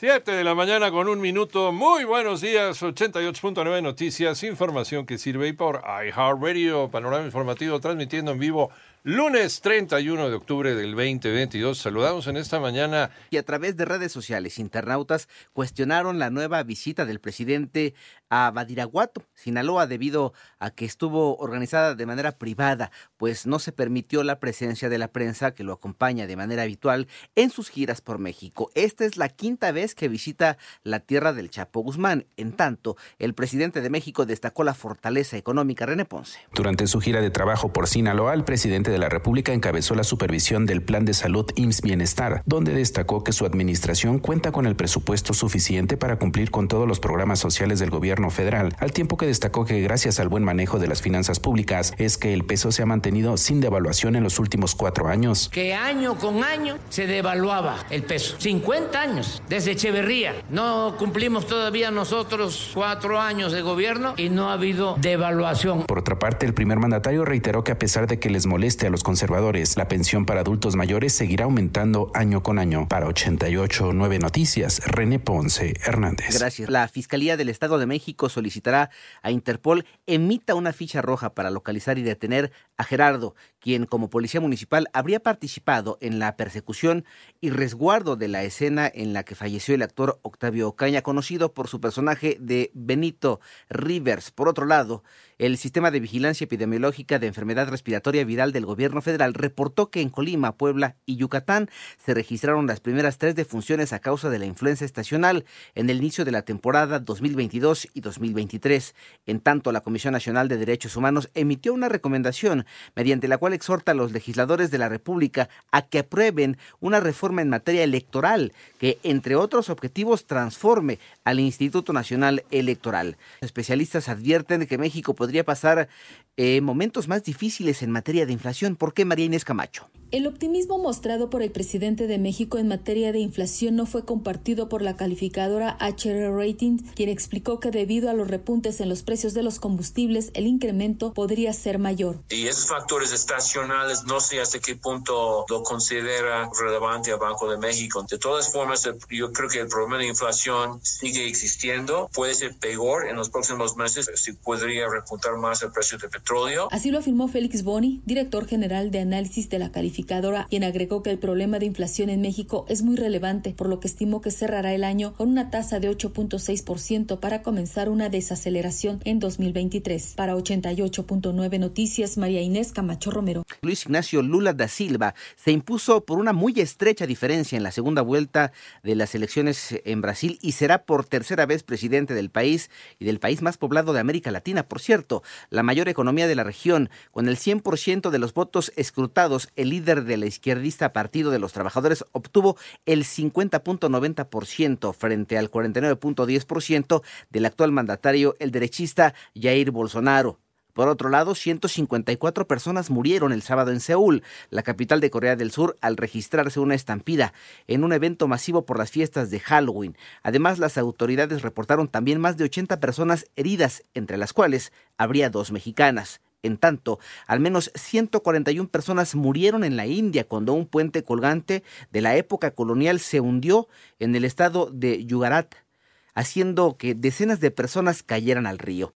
7 de la mañana con un minuto. Muy buenos días. 88.9 Noticias. Información que sirve por iHeartRadio. Panorama informativo transmitiendo en vivo Lunes 31 de octubre del 2022. Saludamos en esta mañana. Y a través de redes sociales, internautas cuestionaron la nueva visita del presidente a Badiraguato, Sinaloa, debido a que estuvo organizada de manera privada, pues no se permitió la presencia de la prensa que lo acompaña de manera habitual en sus giras por México. Esta es la quinta vez que visita la tierra del Chapo Guzmán. En tanto, el presidente de México destacó la fortaleza económica René Ponce. Durante su gira de trabajo por Sinaloa, el presidente de la República encabezó la supervisión del Plan de Salud IMSS Bienestar, donde destacó que su administración cuenta con el presupuesto suficiente para cumplir con todos los programas sociales del gobierno federal, al tiempo que destacó que gracias al buen manejo de las finanzas públicas es que el peso se ha mantenido sin devaluación en los últimos cuatro años. Que año con año se devaluaba el peso. 50 años desde Echeverría. No cumplimos todavía nosotros cuatro años de gobierno y no ha habido devaluación. Por otra parte, el primer mandatario reiteró que a pesar de que les a los conservadores, la pensión para adultos mayores seguirá aumentando año con año. Para 88 9 Noticias, René Ponce Hernández. Gracias. La Fiscalía del Estado de México solicitará a Interpol emita una ficha roja para localizar y detener a Gerardo, quien como policía municipal habría participado en la persecución y resguardo de la escena en la que falleció el actor Octavio Ocaña, conocido por su personaje de Benito Rivers. Por otro lado, el Sistema de Vigilancia Epidemiológica de Enfermedad Respiratoria Viral del Gobierno Federal reportó que en Colima, Puebla y Yucatán se registraron las primeras tres defunciones a causa de la influenza estacional en el inicio de la temporada 2022 y 2023. En tanto, la Comisión Nacional de Derechos Humanos emitió una recomendación mediante la cual exhorta a los legisladores de la República a que aprueben una reforma en materia electoral que, entre otros objetivos, transforme al Instituto Nacional Electoral. Especialistas advierten que México podría pasar eh, momentos más difíciles en materia de inflación. ¿Por qué, María Inés Camacho? El optimismo mostrado por el presidente de México en materia de inflación no fue compartido por la calificadora HR Rating, quien explicó que debido a los repuntes en los precios de los combustibles, el incremento podría ser mayor. Y factores estacionales, no sé hasta qué punto lo considera relevante al Banco de México. De todas formas, yo creo que el problema de inflación sigue existiendo. Puede ser peor en los próximos meses, si podría repuntar más el precio de petróleo. Así lo afirmó Félix Boni, director general de análisis de la calificadora quien agregó que el problema de inflación en México es muy relevante, por lo que estimó que cerrará el año con una tasa de 8.6% para comenzar una desaceleración en 2023. Para 88.9 Noticias, María Inés Camacho Romero. Luis Ignacio Lula da Silva se impuso por una muy estrecha diferencia en la segunda vuelta de las elecciones en Brasil y será por tercera vez presidente del país y del país más poblado de América Latina. Por cierto, la mayor economía de la región, con el 100% de los votos escrutados, el líder de la izquierdista Partido de los Trabajadores obtuvo el 50.90% frente al 49.10% del actual mandatario, el derechista Jair Bolsonaro. Por otro lado, 154 personas murieron el sábado en Seúl, la capital de Corea del Sur, al registrarse una estampida en un evento masivo por las fiestas de Halloween. Además, las autoridades reportaron también más de 80 personas heridas, entre las cuales habría dos mexicanas. En tanto, al menos 141 personas murieron en la India cuando un puente colgante de la época colonial se hundió en el estado de Yugarat, haciendo que decenas de personas cayeran al río.